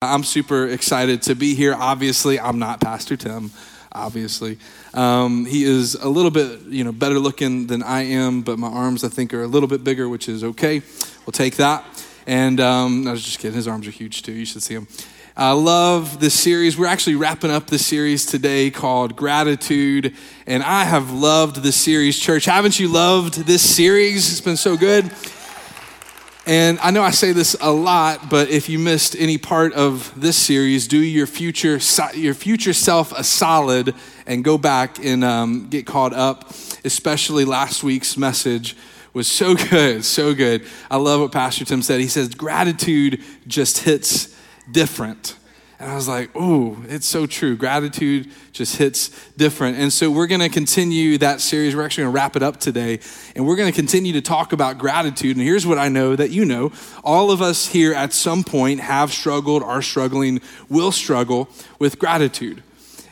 I'm super excited to be here. Obviously, I'm not Pastor Tim. Obviously, um, he is a little bit, you know, better looking than I am, but my arms I think are a little bit bigger, which is okay. We'll take that. And um, I was just kidding. His arms are huge too. You should see him. I love this series. We're actually wrapping up this series today called Gratitude. And I have loved this series, church. Haven't you loved this series? It's been so good. And I know I say this a lot, but if you missed any part of this series, do your future your future self a solid and go back and um, get caught up. Especially last week's message was so good, so good. I love what Pastor Tim said. He says gratitude just hits different. And I was like, oh, it's so true. Gratitude just hits different. And so we're going to continue that series. We're actually going to wrap it up today. And we're going to continue to talk about gratitude. And here's what I know that you know all of us here at some point have struggled, are struggling, will struggle with gratitude.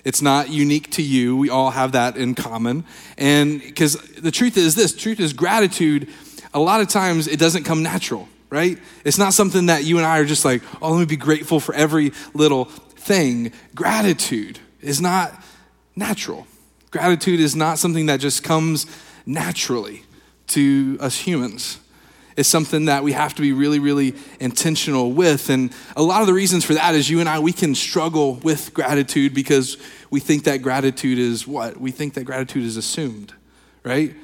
It's not unique to you. We all have that in common. And because the truth is this truth is gratitude, a lot of times it doesn't come natural right? It's not something that you and I are just like, oh, let me be grateful for every little thing. Gratitude is not natural. Gratitude is not something that just comes naturally to us humans. It's something that we have to be really, really intentional with. And a lot of the reasons for that is you and I, we can struggle with gratitude because we think that gratitude is what? We think that gratitude is assumed, right?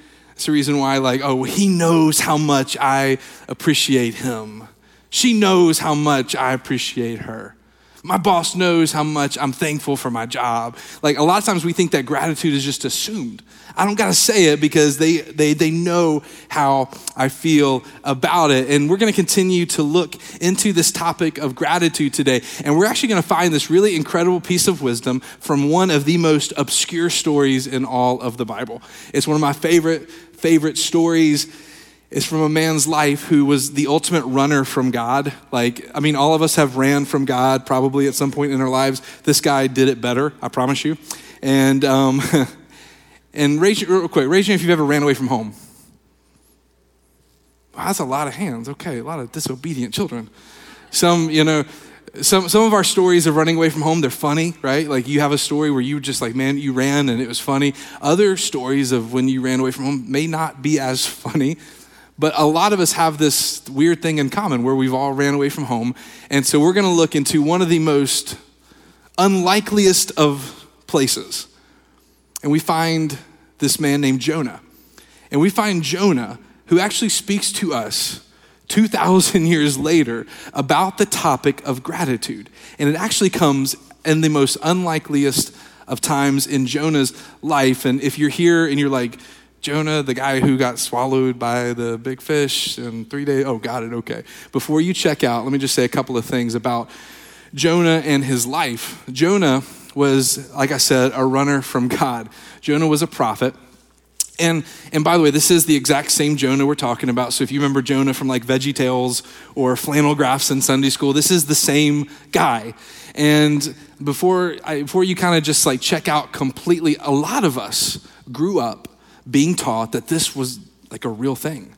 It's the reason why, like, oh, he knows how much I appreciate him. She knows how much I appreciate her. My boss knows how much I'm thankful for my job. Like a lot of times we think that gratitude is just assumed. I don't got to say it because they, they, they know how I feel about it. And we're going to continue to look into this topic of gratitude today. And we're actually going to find this really incredible piece of wisdom from one of the most obscure stories in all of the Bible. It's one of my favorite, favorite stories is from a man's life who was the ultimate runner from God. Like, I mean, all of us have ran from God probably at some point in our lives. This guy did it better, I promise you. And, um, and raise real quick, raise your if you've ever ran away from home. Wow, that's a lot of hands. Okay, a lot of disobedient children. Some, you know, some, some of our stories of running away from home, they're funny, right? Like you have a story where you just like, man, you ran and it was funny. Other stories of when you ran away from home may not be as funny. But a lot of us have this weird thing in common where we've all ran away from home. And so we're going to look into one of the most unlikeliest of places. And we find this man named Jonah. And we find Jonah who actually speaks to us 2,000 years later about the topic of gratitude. And it actually comes in the most unlikeliest of times in Jonah's life. And if you're here and you're like, Jonah, the guy who got swallowed by the big fish in three days. Oh, got it. Okay. Before you check out, let me just say a couple of things about Jonah and his life. Jonah was, like I said, a runner from God. Jonah was a prophet. And, and by the way, this is the exact same Jonah we're talking about. So if you remember Jonah from like Veggie Tales or flannel graphs in Sunday school, this is the same guy. And before, I, before you kind of just like check out completely, a lot of us grew up being taught that this was like a real thing.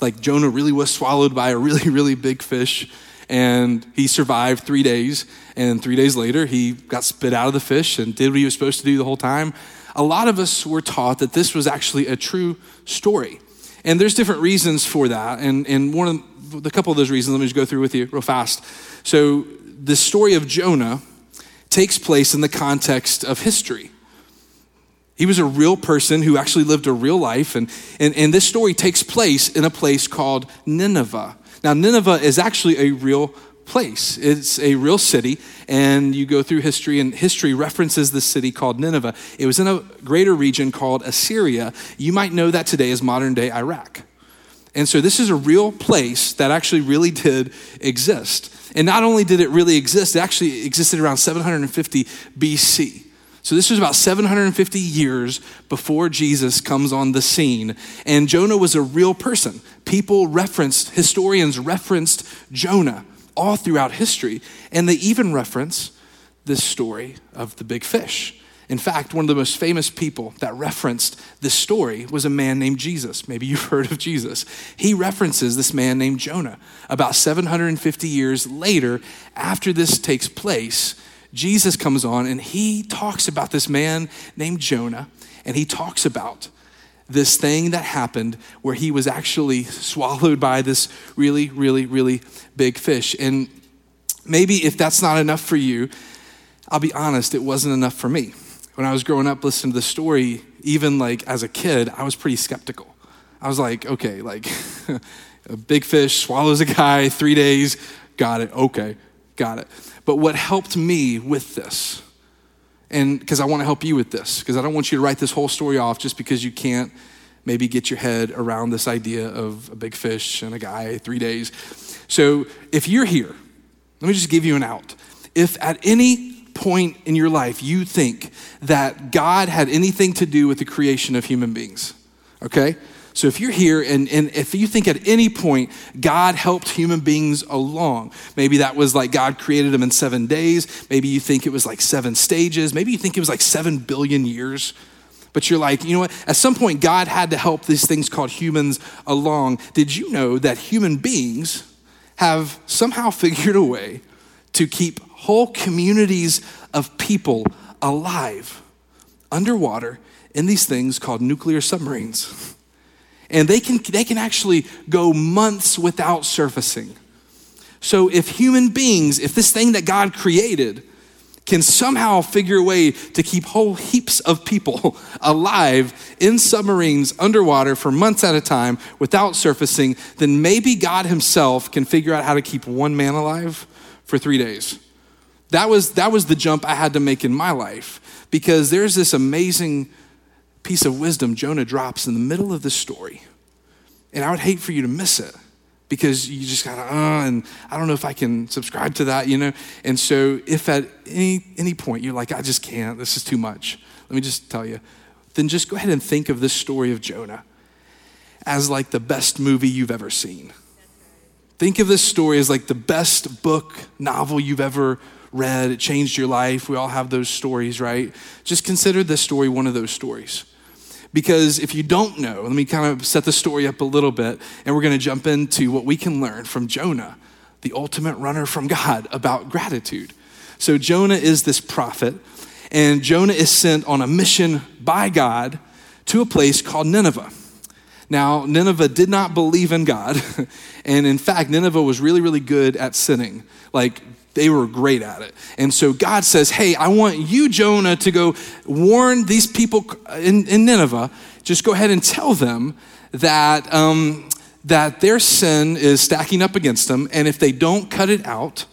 Like Jonah really was swallowed by a really, really big fish, and he survived three days. And three days later, he got spit out of the fish and did what he was supposed to do the whole time. A lot of us were taught that this was actually a true story. And there's different reasons for that. And, and one of the, couple of those reasons, let me just go through with you real fast. So, the story of Jonah takes place in the context of history. He was a real person who actually lived a real life. And, and, and this story takes place in a place called Nineveh. Now, Nineveh is actually a real place. It's a real city, and you go through history, and history references this city called Nineveh. It was in a greater region called Assyria. You might know that today as modern day Iraq. And so, this is a real place that actually really did exist. And not only did it really exist, it actually existed around 750 BC. So this was about 750 years before Jesus comes on the scene. And Jonah was a real person. People referenced, historians referenced Jonah all throughout history. And they even reference this story of the big fish. In fact, one of the most famous people that referenced this story was a man named Jesus. Maybe you've heard of Jesus. He references this man named Jonah. About 750 years later, after this takes place, Jesus comes on and he talks about this man named Jonah, and he talks about this thing that happened where he was actually swallowed by this really, really, really big fish. And maybe if that's not enough for you, I'll be honest, it wasn't enough for me when I was growing up listening to the story, even like as a kid, I was pretty skeptical. I was like, okay, like a big fish swallows a guy, three days, got it, okay, got it. But what helped me with this, and because I want to help you with this, because I don't want you to write this whole story off just because you can't maybe get your head around this idea of a big fish and a guy, three days. So if you're here, let me just give you an out. If at any point in your life you think that God had anything to do with the creation of human beings. Okay? So if you're here and, and if you think at any point God helped human beings along, maybe that was like God created them in seven days, maybe you think it was like seven stages, maybe you think it was like seven billion years. But you're like, you know what? At some point, God had to help these things called humans along. Did you know that human beings have somehow figured a way to keep whole communities of people alive underwater in these things called nuclear submarines. And they can, they can actually go months without surfacing. So, if human beings, if this thing that God created can somehow figure a way to keep whole heaps of people alive in submarines underwater for months at a time without surfacing, then maybe God Himself can figure out how to keep one man alive for three days. That was, that was the jump I had to make in my life because there's this amazing piece of wisdom Jonah drops in the middle of the story. And I would hate for you to miss it because you just gotta, uh, and I don't know if I can subscribe to that, you know? And so if at any, any point you're like, I just can't, this is too much, let me just tell you, then just go ahead and think of this story of Jonah as like the best movie you've ever seen. Think of this story as like the best book, novel you've ever read, it changed your life. We all have those stories, right? Just consider this story one of those stories. Because if you don't know, let me kind of set the story up a little bit, and we're going to jump into what we can learn from Jonah, the ultimate runner from God, about gratitude. So, Jonah is this prophet, and Jonah is sent on a mission by God to a place called Nineveh. Now, Nineveh did not believe in God, and in fact, Nineveh was really, really good at sinning. Like, they were great at it. And so God says, Hey, I want you, Jonah, to go warn these people in, in Nineveh. Just go ahead and tell them that, um, that their sin is stacking up against them. And if they don't cut it out,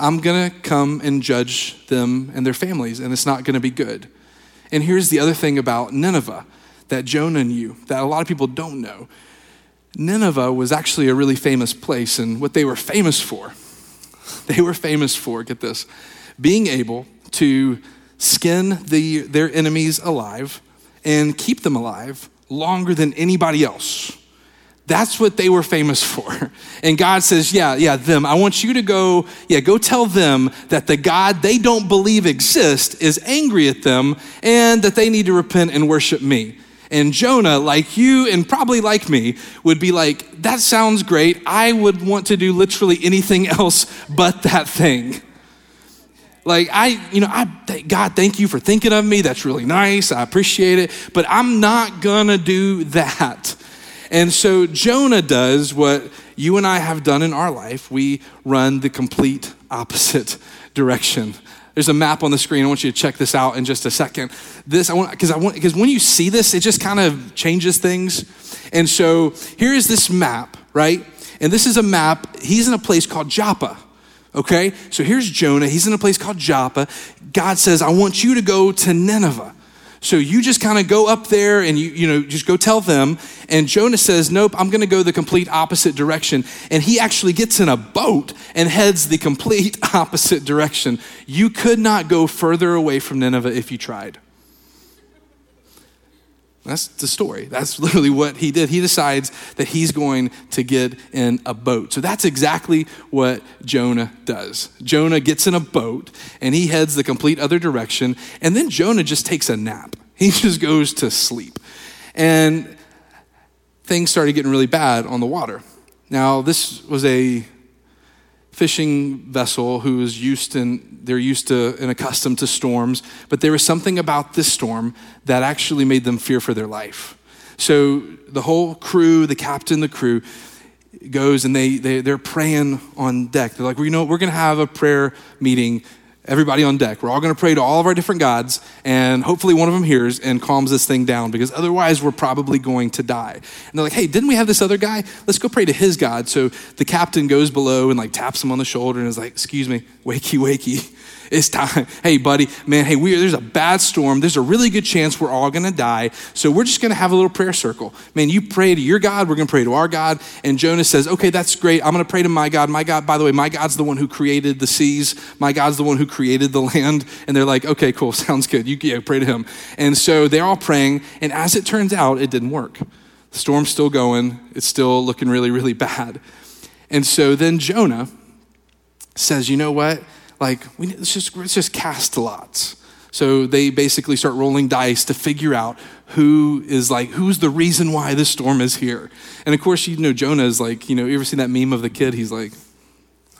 I'm going to come and judge them and their families, and it's not going to be good. And here's the other thing about Nineveh that Jonah knew that a lot of people don't know. Nineveh was actually a really famous place, and what they were famous for they were famous for, get this, being able to skin the, their enemies alive and keep them alive longer than anybody else. That's what they were famous for. And God says, Yeah, yeah, them. I want you to go, yeah, go tell them that the God they don't believe exists is angry at them and that they need to repent and worship me. And Jonah, like you and probably like me, would be like, that sounds great. I would want to do literally anything else but that thing. Like, I, you know, I, God, thank you for thinking of me. That's really nice. I appreciate it. But I'm not gonna do that. And so Jonah does what you and I have done in our life. We run the complete opposite direction. There's a map on the screen. I want you to check this out in just a second. This I want because I want because when you see this, it just kind of changes things. And so here is this map, right? And this is a map. He's in a place called Joppa. Okay? So here's Jonah. He's in a place called Joppa. God says, I want you to go to Nineveh. So you just kind of go up there and you, you know, just go tell them. And Jonah says, Nope, I'm going to go the complete opposite direction. And he actually gets in a boat and heads the complete opposite direction. You could not go further away from Nineveh if you tried. That's the story. That's literally what he did. He decides that he's going to get in a boat. So that's exactly what Jonah does. Jonah gets in a boat and he heads the complete other direction. And then Jonah just takes a nap. He just goes to sleep. And things started getting really bad on the water. Now, this was a fishing vessel who is used and they're used to and accustomed to storms, but there was something about this storm that actually made them fear for their life. So the whole crew, the captain, the crew, goes and they, they they're praying on deck. They're like, well, you know, we're gonna have a prayer meeting everybody on deck. We're all going to pray to all of our different gods, and hopefully one of them hears and calms this thing down because otherwise we're probably going to die. And they're like, hey, didn't we have this other guy? Let's go pray to his God. So the captain goes below and like taps him on the shoulder and is like, excuse me, wakey, wakey. It's time. Hey, buddy, man, hey, we, there's a bad storm. There's a really good chance we're all going to die. So we're just going to have a little prayer circle. Man, you pray to your God. We're going to pray to our God. And Jonah says, okay, that's great. I'm going to pray to my God. My God, by the way, my God's the one who created the seas. My God's the one who created the land. And they're like, okay, cool. Sounds good. You yeah, pray to him. And so they're all praying. And as it turns out, it didn't work. The storm's still going. It's still looking really, really bad. And so then Jonah says, you know what? Like, we, let's, just, let's just cast lots. So they basically start rolling dice to figure out who is like, who's the reason why this storm is here. And of course, you know, Jonah is like, you know, you ever seen that meme of the kid? He's like,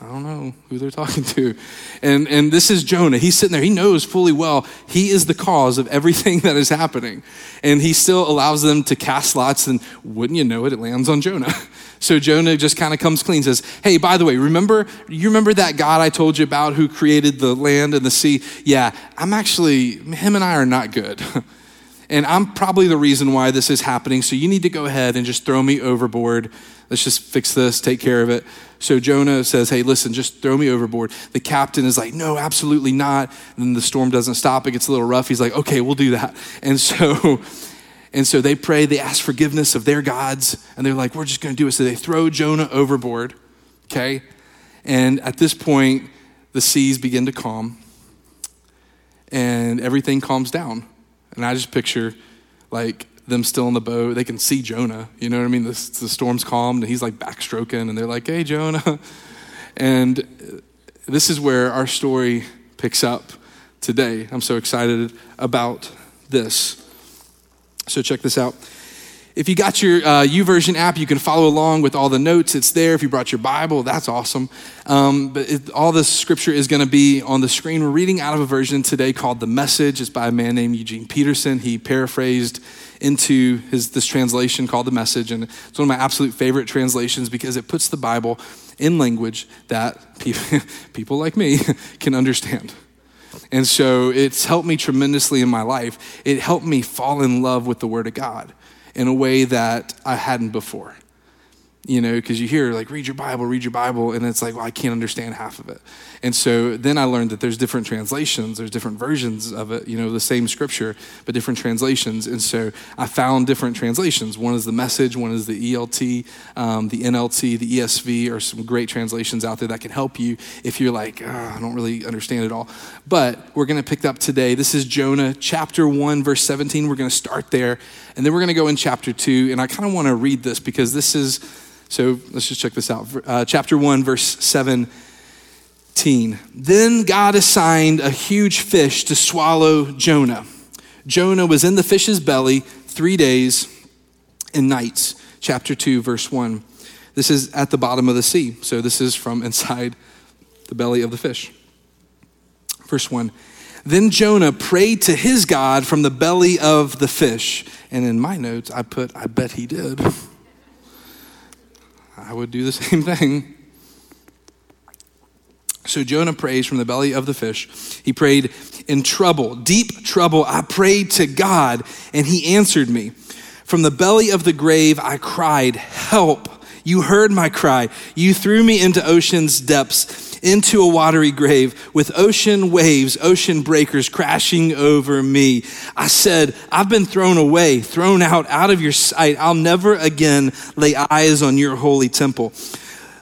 I don't know who they're talking to. And, and this is Jonah. He's sitting there. He knows fully well he is the cause of everything that is happening. And he still allows them to cast lots, and wouldn't you know it, it lands on Jonah. So Jonah just kind of comes clean, says, Hey, by the way, remember, you remember that God I told you about who created the land and the sea? Yeah, I'm actually, him and I are not good. and I'm probably the reason why this is happening. So you need to go ahead and just throw me overboard. Let's just fix this, take care of it. So Jonah says, Hey, listen, just throw me overboard. The captain is like, No, absolutely not. And then the storm doesn't stop. It gets a little rough. He's like, Okay, we'll do that. And so. And so they pray, they ask forgiveness of their gods, and they're like, We're just going to do it. So they throw Jonah overboard, okay? And at this point, the seas begin to calm, and everything calms down. And I just picture like them still in the boat. They can see Jonah. You know what I mean? The, the storm's calmed, and he's like backstroking, and they're like, hey, Jonah. And this is where our story picks up today. I'm so excited about this. So check this out. If you got your uh, YouVersion app, you can follow along with all the notes. It's there. If you brought your Bible, that's awesome. Um, but it, all this scripture is going to be on the screen. We're reading out of a version today called The Message. It's by a man named Eugene Peterson. He paraphrased into his, this translation called The Message. And it's one of my absolute favorite translations because it puts the Bible in language that people, people like me can understand. And so it's helped me tremendously in my life. It helped me fall in love with the Word of God in a way that I hadn't before. You know, because you hear like, read your Bible, read your Bible, and it's like, well, I can't understand half of it. And so then I learned that there's different translations, there's different versions of it, you know, the same scripture, but different translations. And so I found different translations. One is the message, one is the ELT, um, the NLT, the ESV are some great translations out there that can help you if you're like, oh, I don't really understand it all. But we're going to pick up today. This is Jonah chapter 1, verse 17. We're going to start there, and then we're going to go in chapter 2. And I kind of want to read this because this is, so let's just check this out. Uh, chapter 1, verse 7 then God assigned a huge fish to swallow Jonah. Jonah was in the fish's belly three days and nights. Chapter 2, verse 1. This is at the bottom of the sea. So this is from inside the belly of the fish. Verse 1. Then Jonah prayed to his God from the belly of the fish. And in my notes, I put, I bet he did. I would do the same thing. So Jonah prays from the belly of the fish. He prayed in trouble, deep trouble. I prayed to God, and he answered me. From the belly of the grave, I cried, Help! You heard my cry. You threw me into ocean's depths, into a watery grave, with ocean waves, ocean breakers crashing over me. I said, I've been thrown away, thrown out, out of your sight. I'll never again lay eyes on your holy temple.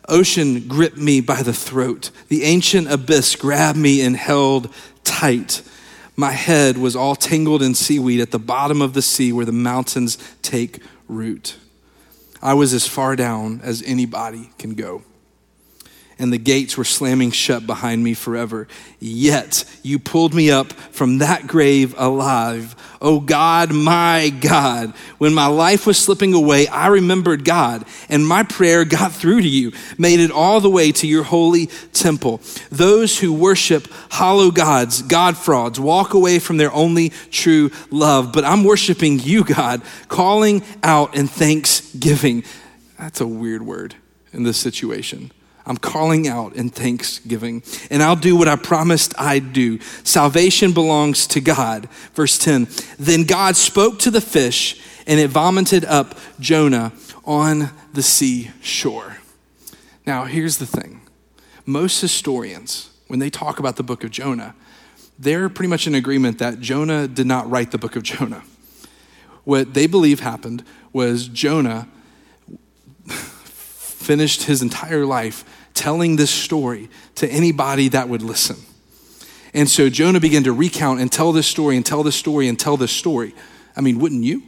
Ocean gripped me by the throat. The ancient abyss grabbed me and held tight. My head was all tangled in seaweed at the bottom of the sea where the mountains take root. I was as far down as anybody can go and the gates were slamming shut behind me forever. Yet you pulled me up from that grave alive. Oh God, my God. When my life was slipping away, I remembered God, and my prayer got through to you, made it all the way to your holy temple. Those who worship hollow gods, God frauds, walk away from their only true love. But I'm worshiping you, God, calling out in thanksgiving. That's a weird word in this situation. I'm calling out in thanksgiving, and I'll do what I promised I'd do. Salvation belongs to God. Verse 10 Then God spoke to the fish, and it vomited up Jonah on the sea shore. Now, here's the thing most historians, when they talk about the book of Jonah, they're pretty much in agreement that Jonah did not write the book of Jonah. What they believe happened was Jonah finished his entire life telling this story to anybody that would listen. And so Jonah began to recount and tell this story and tell this story and tell this story. I mean, wouldn't you?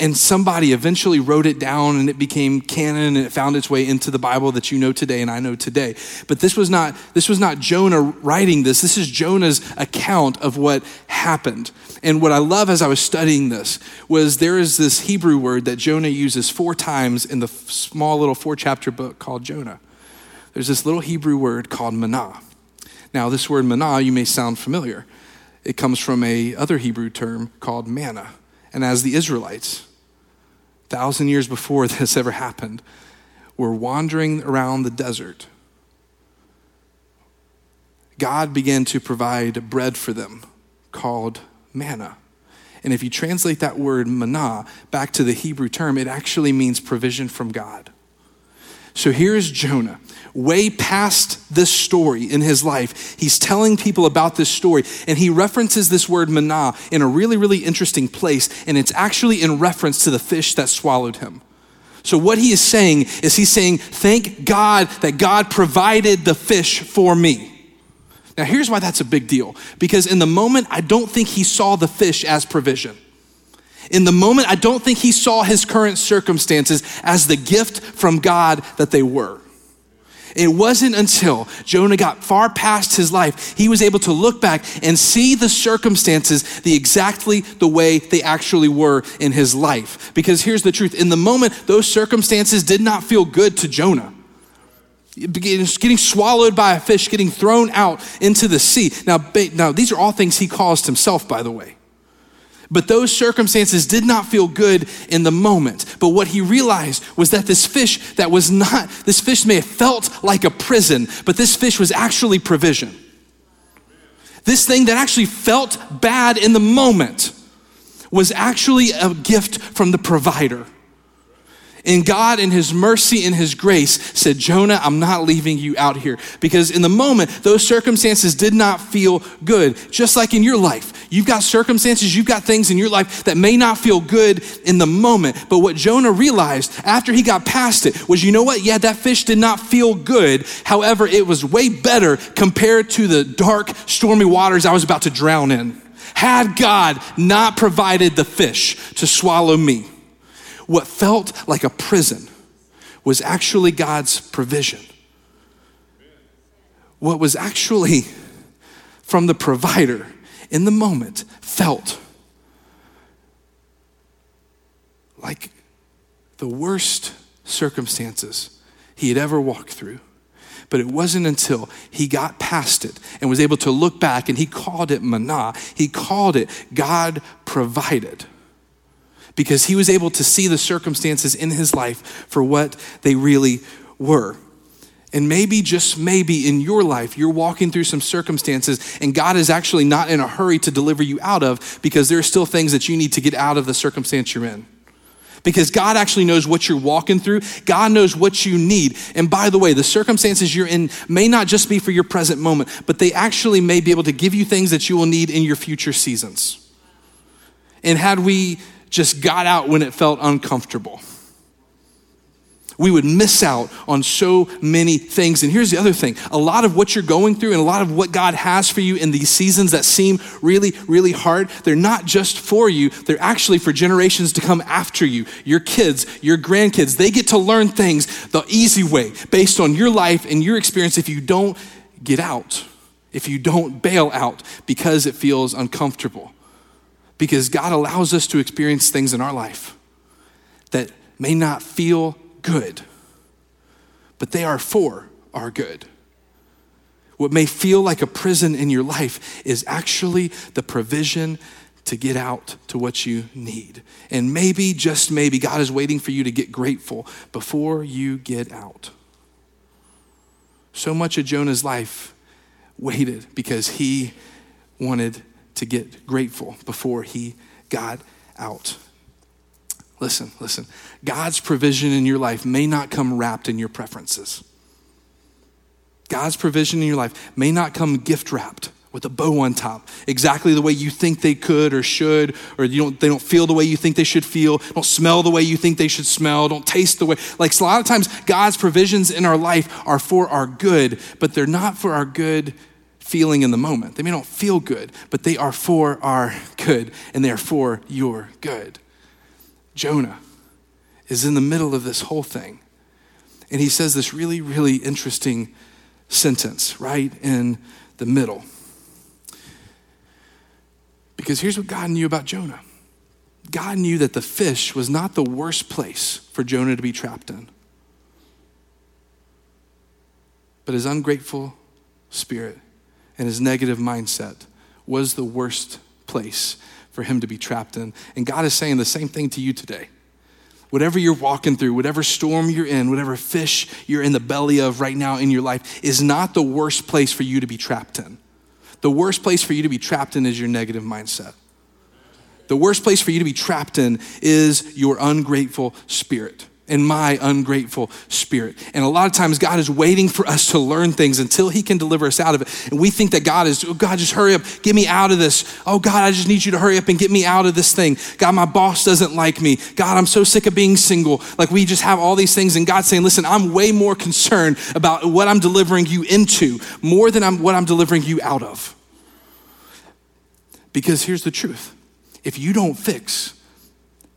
And somebody eventually wrote it down and it became canon and it found its way into the Bible that you know today and I know today. But this was not this was not Jonah writing this. This is Jonah's account of what happened. And what I love as I was studying this was there is this Hebrew word that Jonah uses four times in the small little four chapter book called Jonah. There's this little Hebrew word called manah. Now, this word manah, you may sound familiar. It comes from a other Hebrew term called manna. And as the Israelites, thousand years before this ever happened, were wandering around the desert, God began to provide bread for them called manna. And if you translate that word manna back to the Hebrew term, it actually means provision from God. So here's Jonah, way past this story in his life. He's telling people about this story, and he references this word manna in a really, really interesting place, and it's actually in reference to the fish that swallowed him. So, what he is saying is, he's saying, Thank God that God provided the fish for me. Now, here's why that's a big deal. Because in the moment, I don't think he saw the fish as provision. In the moment, I don't think he saw his current circumstances as the gift from God that they were. It wasn't until Jonah got far past his life, he was able to look back and see the circumstances the exactly the way they actually were in his life. Because here's the truth in the moment, those circumstances did not feel good to Jonah getting swallowed by a fish, getting thrown out into the sea. Now, now, these are all things he caused himself, by the way. But those circumstances did not feel good in the moment. But what he realized was that this fish that was not, this fish may have felt like a prison, but this fish was actually provision. This thing that actually felt bad in the moment was actually a gift from the provider. And God, in His mercy and His grace, said, Jonah, I'm not leaving you out here. Because in the moment, those circumstances did not feel good. Just like in your life, you've got circumstances, you've got things in your life that may not feel good in the moment. But what Jonah realized after he got past it was, you know what? Yeah, that fish did not feel good. However, it was way better compared to the dark, stormy waters I was about to drown in. Had God not provided the fish to swallow me, what felt like a prison was actually God's provision. What was actually from the provider in the moment felt like the worst circumstances he had ever walked through. But it wasn't until he got past it and was able to look back and he called it manna, he called it God provided because he was able to see the circumstances in his life for what they really were. And maybe, just maybe in your life, you're walking through some circumstances and God is actually not in a hurry to deliver you out of because there are still things that you need to get out of the circumstance you're in. Because God actually knows what you're walking through. God knows what you need. And by the way, the circumstances you're in may not just be for your present moment, but they actually may be able to give you things that you will need in your future seasons. And had we just got out when it felt uncomfortable. we would miss out on so many things. And here's the other thing a lot of what you're going through and a lot of what God has for you in these seasons that seem really, really hard, they're not just for you, they're actually for generations to come after you. Your kids, your grandkids, they get to learn things the easy way based on your life and your experience if you don't get out, if you don't bail out because it feels uncomfortable. Because God allows us to experience things in our life that may not feel good, but they are for our good. What may feel like a prison in your life is actually the provision to get out to what you need. And maybe, just maybe, God is waiting for you to get grateful before you get out. So much of Jonah's life waited because he wanted to get grateful before he got out. Listen, listen. God's provision in your life may not come wrapped in your preferences. God's provision in your life may not come gift wrapped with a bow on top, exactly the way you think they could or should, or you don't, they don't feel the way you think they should feel, don't smell the way you think they should smell, don't taste the way. Like a lot of times, God's provisions in our life are for our good, but they're not for our good feeling in the moment. They may not feel good, but they are for our good, and they are for your good. Jonah is in the middle of this whole thing. And he says this really, really interesting sentence right in the middle. Because here's what God knew about Jonah God knew that the fish was not the worst place for Jonah to be trapped in, but his ungrateful spirit and his negative mindset was the worst place for him to be trapped in. And God is saying the same thing to you today. Whatever you're walking through, whatever storm you're in, whatever fish you're in the belly of right now in your life is not the worst place for you to be trapped in. The worst place for you to be trapped in is your negative mindset. The worst place for you to be trapped in is your ungrateful spirit in my ungrateful spirit. And a lot of times, God is waiting for us to learn things until He can deliver us out of it. And we think that God is, oh, God, just hurry up, get me out of this. Oh, God, I just need you to hurry up and get me out of this thing. God, my boss doesn't like me. God, I'm so sick of being single. Like we just have all these things, and God's saying, listen, I'm way more concerned about what I'm delivering you into more than I'm, what I'm delivering you out of. Because here's the truth if you don't fix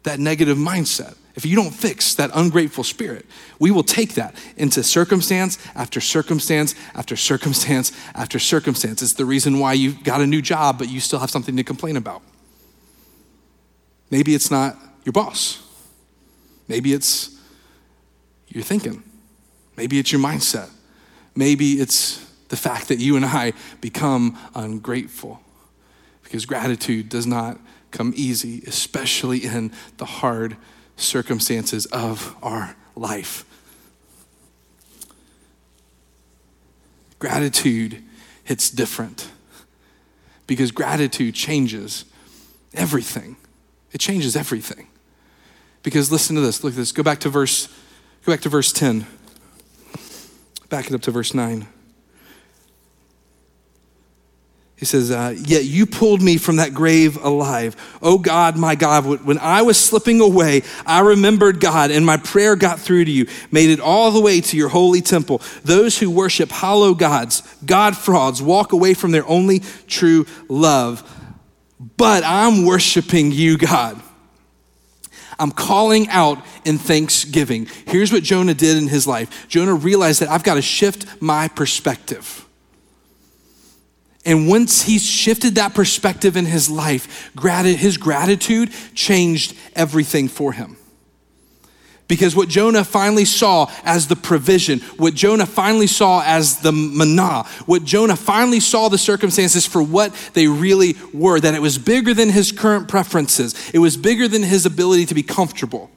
that negative mindset, if you don't fix that ungrateful spirit, we will take that into circumstance after circumstance after circumstance after circumstance. It's the reason why you got a new job, but you still have something to complain about. Maybe it's not your boss. Maybe it's your thinking. Maybe it's your mindset. Maybe it's the fact that you and I become ungrateful because gratitude does not come easy, especially in the hard circumstances of our life. Gratitude hits different because gratitude changes everything. It changes everything. Because listen to this, look at this. Go back to verse go back to verse 10. Back it up to verse 9. He says, uh, Yet you pulled me from that grave alive. Oh God, my God, when I was slipping away, I remembered God, and my prayer got through to you, made it all the way to your holy temple. Those who worship hollow gods, God frauds, walk away from their only true love. But I'm worshiping you, God. I'm calling out in thanksgiving. Here's what Jonah did in his life Jonah realized that I've got to shift my perspective. And once he shifted that perspective in his life, his gratitude changed everything for him. Because what Jonah finally saw as the provision, what Jonah finally saw as the manna, what Jonah finally saw the circumstances for what they really were, that it was bigger than his current preferences, it was bigger than his ability to be comfortable.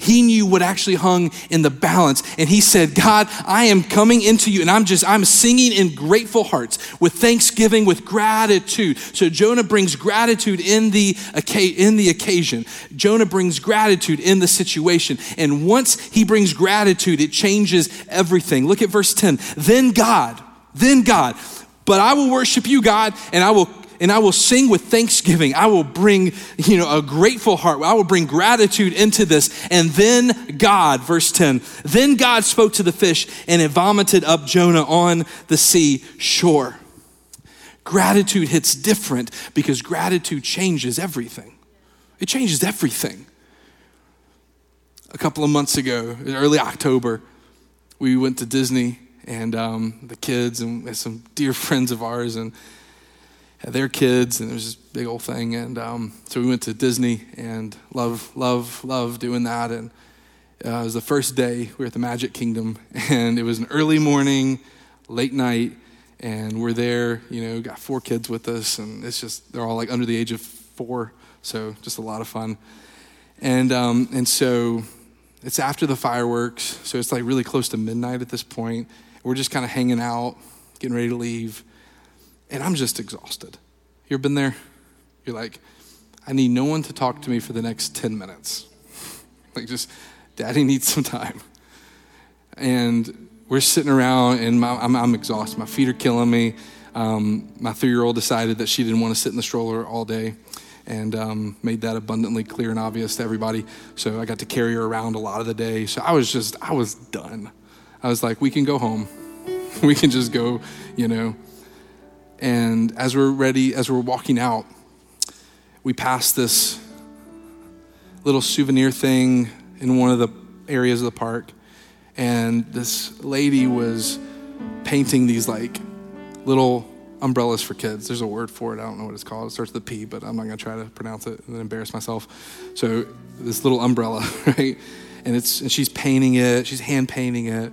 He knew what actually hung in the balance. And he said, God, I am coming into you and I'm just, I'm singing in grateful hearts with thanksgiving, with gratitude. So Jonah brings gratitude in the, in the occasion. Jonah brings gratitude in the situation. And once he brings gratitude, it changes everything. Look at verse 10. Then God, then God, but I will worship you, God, and I will and I will sing with thanksgiving. I will bring, you know, a grateful heart. I will bring gratitude into this. And then God, verse 10, then God spoke to the fish and it vomited up Jonah on the sea shore. Gratitude hits different because gratitude changes everything. It changes everything. A couple of months ago, early October, we went to Disney and um, the kids and some dear friends of ours and their kids, and it was this big old thing. And um, so we went to Disney and love, love, love doing that. And uh, it was the first day we were at the Magic Kingdom, and it was an early morning, late night, and we're there. You know, got four kids with us, and it's just they're all like under the age of four, so just a lot of fun. And um, and so it's after the fireworks, so it's like really close to midnight at this point we're just kind of hanging out, getting ready to leave. And I'm just exhausted. You ever been there? You're like, I need no one to talk to me for the next 10 minutes. like, just, daddy needs some time. And we're sitting around, and my, I'm, I'm, exhausted. My feet are killing me. Um, my three year old decided that she didn't want to sit in the stroller all day and um, made that abundantly clear and obvious to everybody. So I got to carry her around a lot of the day. So I was just, I was done. I was like, we can go home. we can just go, you know. And as we're ready, as we're walking out, we passed this little souvenir thing in one of the areas of the park. And this lady was painting these like little umbrellas for kids. There's a word for it. I don't know what it's called. It starts with a P, but I'm not going to try to pronounce it and embarrass myself. So this little umbrella, right? and it's and she's painting it. She's hand painting it,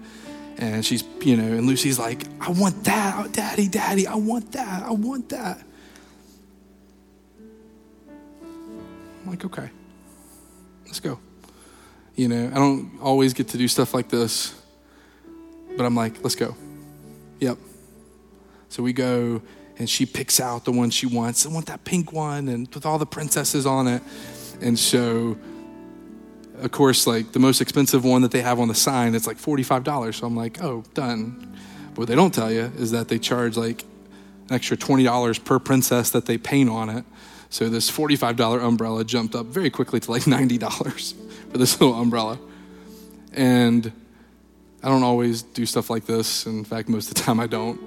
and she's you know. And Lucy's like, "I want that, Daddy, Daddy, I want that, I want that." I'm like, okay, let's go. You know, I don't always get to do stuff like this, but I'm like, let's go. Yep. So we go, and she picks out the one she wants. I want that pink one, and with all the princesses on it. And so of course, like the most expensive one that they have on the sign, it's like $45. So I'm like, oh, done. But what they don't tell you is that they charge like an extra $20 per princess that they paint on it. So this $45 umbrella jumped up very quickly to like $90 for this little umbrella. And I don't always do stuff like this. In fact, most of the time I don't.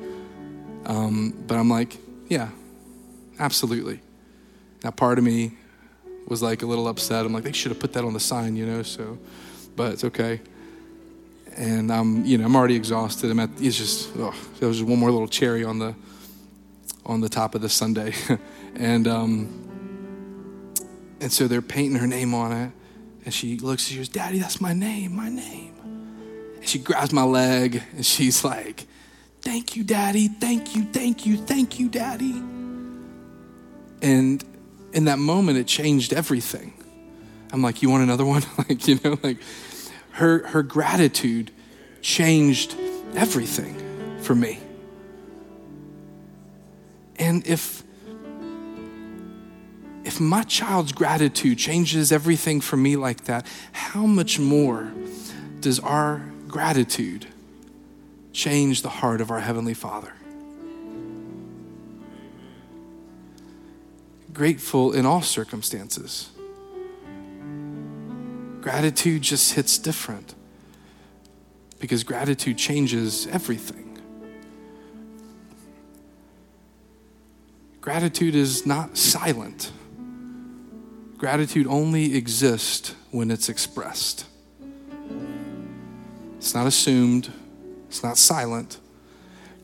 Um, but I'm like, yeah, absolutely. Now, part of me was like a little upset. I'm like, they should have put that on the sign, you know. So, but it's okay. And I'm, you know, I'm already exhausted. I'm at. It's just, oh, there was just one more little cherry on the, on the top of the sundae, and um, and so they're painting her name on it, and she looks. She goes, "Daddy, that's my name, my name." And she grabs my leg, and she's like, "Thank you, Daddy. Thank you, thank you, thank you, Daddy." And in that moment, it changed everything. I'm like, you want another one? like, you know, like her, her gratitude changed everything for me. And if, if my child's gratitude changes everything for me like that, how much more does our gratitude change the heart of our Heavenly Father? Grateful in all circumstances. Gratitude just hits different because gratitude changes everything. Gratitude is not silent. Gratitude only exists when it's expressed. It's not assumed, it's not silent.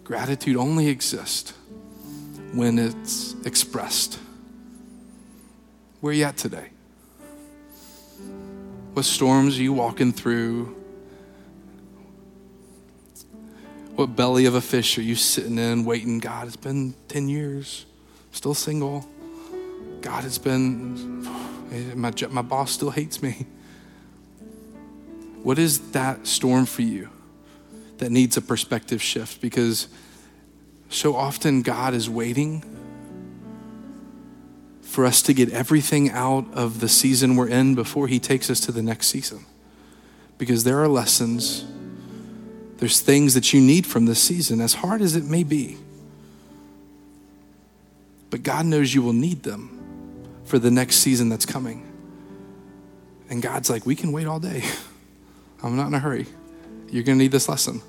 Gratitude only exists when it's expressed. Where you at today? What storms are you walking through? What belly of a fish are you sitting in waiting? God, it's been 10 years, still single. God, it's been, my, my boss still hates me. What is that storm for you that needs a perspective shift? Because so often God is waiting for us to get everything out of the season we're in before He takes us to the next season. Because there are lessons, there's things that you need from this season, as hard as it may be. but God knows you will need them for the next season that's coming. And God's like, we can wait all day. I'm not in a hurry. You're going to need this lesson.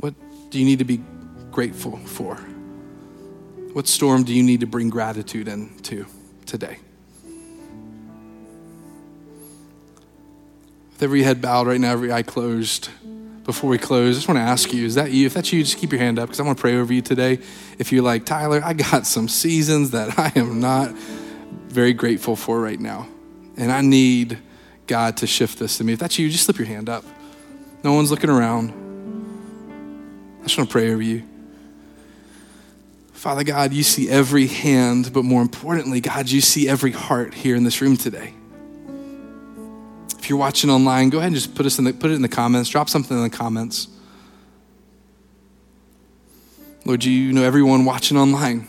What do you need to be grateful for? What storm do you need to bring gratitude into today? With every head bowed right now, every eye closed, before we close, I just want to ask you is that you? If that's you, just keep your hand up because I want to pray over you today. If you're like, Tyler, I got some seasons that I am not very grateful for right now, and I need God to shift this to me. If that's you, just slip your hand up. No one's looking around. I just want to pray over you. Father God, you see every hand, but more importantly, God, you see every heart here in this room today. If you're watching online, go ahead and just put us in the, put it in the comments. Drop something in the comments. Lord, you know everyone watching online.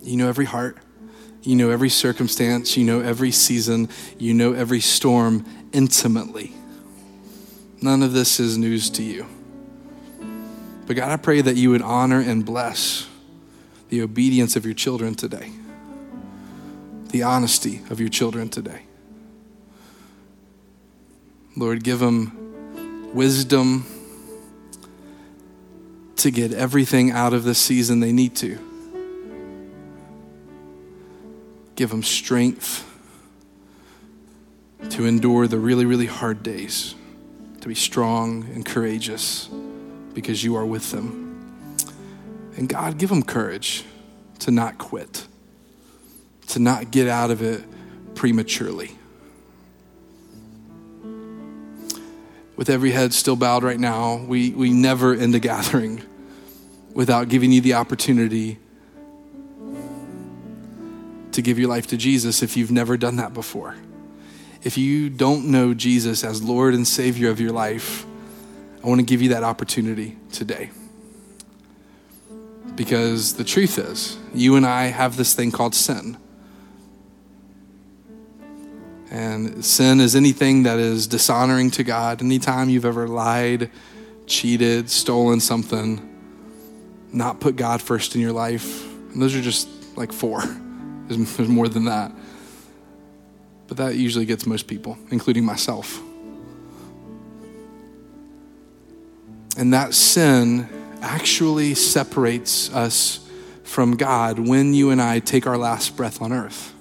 You know every heart. You know every circumstance. You know every season. You know every storm intimately. None of this is news to you. But God, I pray that you would honor and bless the obedience of your children today, the honesty of your children today. Lord, give them wisdom to get everything out of this season they need to. Give them strength to endure the really, really hard days, to be strong and courageous because you are with them. And God, give them courage to not quit, to not get out of it prematurely. With every head still bowed right now, we, we never end a gathering without giving you the opportunity to give your life to Jesus if you've never done that before. If you don't know Jesus as Lord and Savior of your life, I want to give you that opportunity today. Because the truth is, you and I have this thing called sin. And sin is anything that is dishonoring to God. Anytime you've ever lied, cheated, stolen something, not put God first in your life. And those are just like four. There's, more than that. But that usually gets most people, including myself. And that sin actually separates us from God when you and I take our last breath on earth.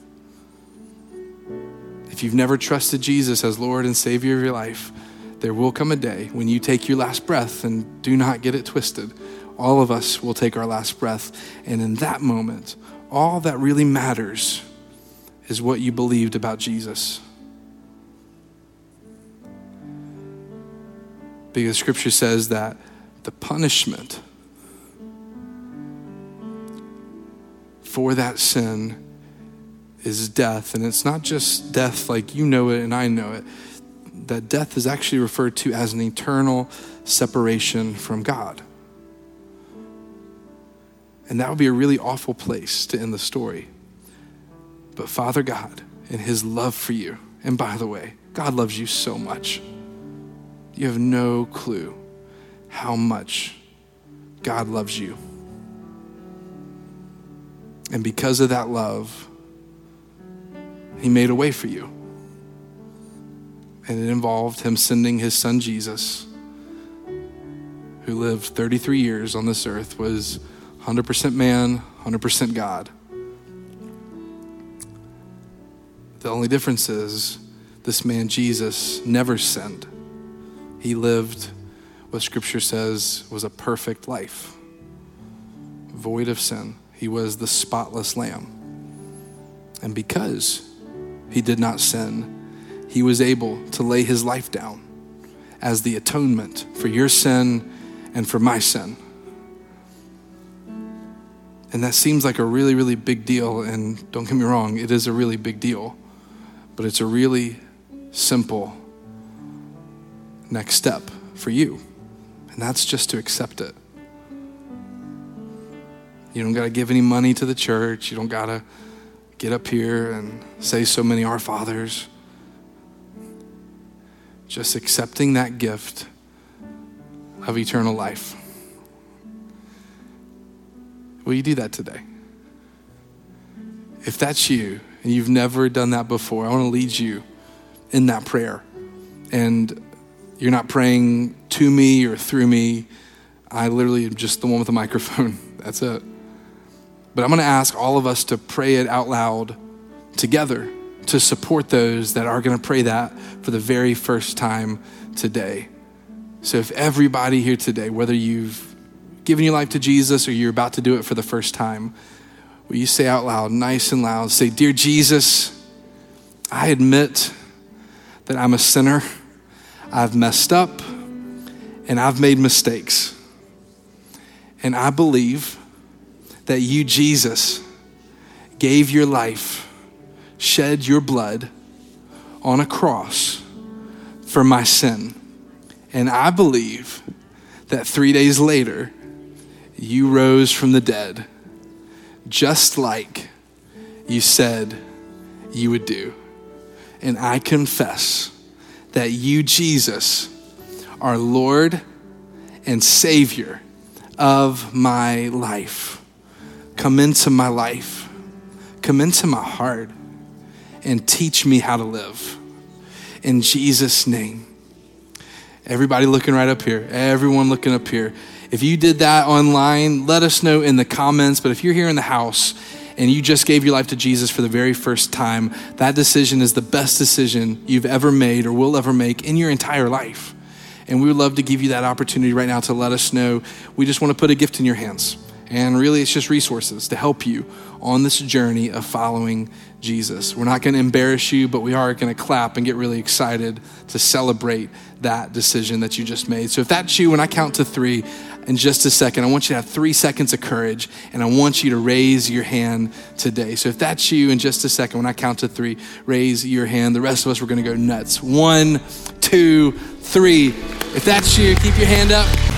If you've never trusted Jesus as Lord and Savior of your life, there will come a day when you take your last breath, and do not get it twisted. All of us will take our last breath. And in that moment, all that really matters is what you believed about Jesus. Because scripture says that the punishment for that sin is death. And it's not just death like you know it and I know it. That death is actually referred to as an eternal separation from God. And that would be a really awful place to end the story. But Father God, in His love for you, and by the way, God loves you so much. You have no clue how much God loves you. And because of that love, he made a way for you. And it involved him sending his son Jesus, who lived 33 years on this earth, was 100% man, 100% God. The only difference is this man, Jesus, never sinned. He lived what scripture says was a perfect life, void of sin. He was the spotless lamb. And because he did not sin, he was able to lay his life down as the atonement for your sin and for my sin. And that seems like a really, really big deal. And don't get me wrong, it is a really big deal. But it's a really simple next step for you. And that's just to accept it. You don't got to give any money to the church. You don't got to get up here and say so many Our Fathers. Just accepting that gift of eternal life. will you do that today? If that's you and you've never done that before, I want to lead you in that prayer. And you're not praying to me or through me. I literally am just the one with the microphone. That's it. But I'm going to ask all of us to pray it out loud together to support those that are going to pray that for the very first time today. So, if everybody here today, whether you've given your life to Jesus or you're about to do it for the first time, will you say out loud, nice and loud, say, Dear Jesus, I admit that I'm a sinner, I've messed up, and I've made mistakes. And I believe that you, Jesus, gave your life, shed your blood on a cross for my sin. And I believe that three days later, you rose from the dead, just like you said you would do. And I confess that you, Jesus, are Lord and Savior of my life. Come into my life, come into my heart, and teach me how to live. In Jesus' name. Everybody looking right up here, everyone looking up here. If you did that online, let us know in the comments. But if you're here in the house and you just gave your life to Jesus for the very first time, that decision is the best decision you've ever made or will ever make in your entire life. And we would love to give you that opportunity right now to let us know. We just want to put a gift in your hands. And really, it's just resources to help you on this journey of following Jesus. We're not going to embarrass you, but we are going to clap and get really excited to celebrate that decision that you just made. So if that's you, when I count to three, in just a second, I want you to have three seconds of courage and I want you to raise your hand today. So if that's you, in just a second, when I count to three, raise your hand. The rest of us, we're going to go nuts. One, two, three. If that's you, keep your hand up.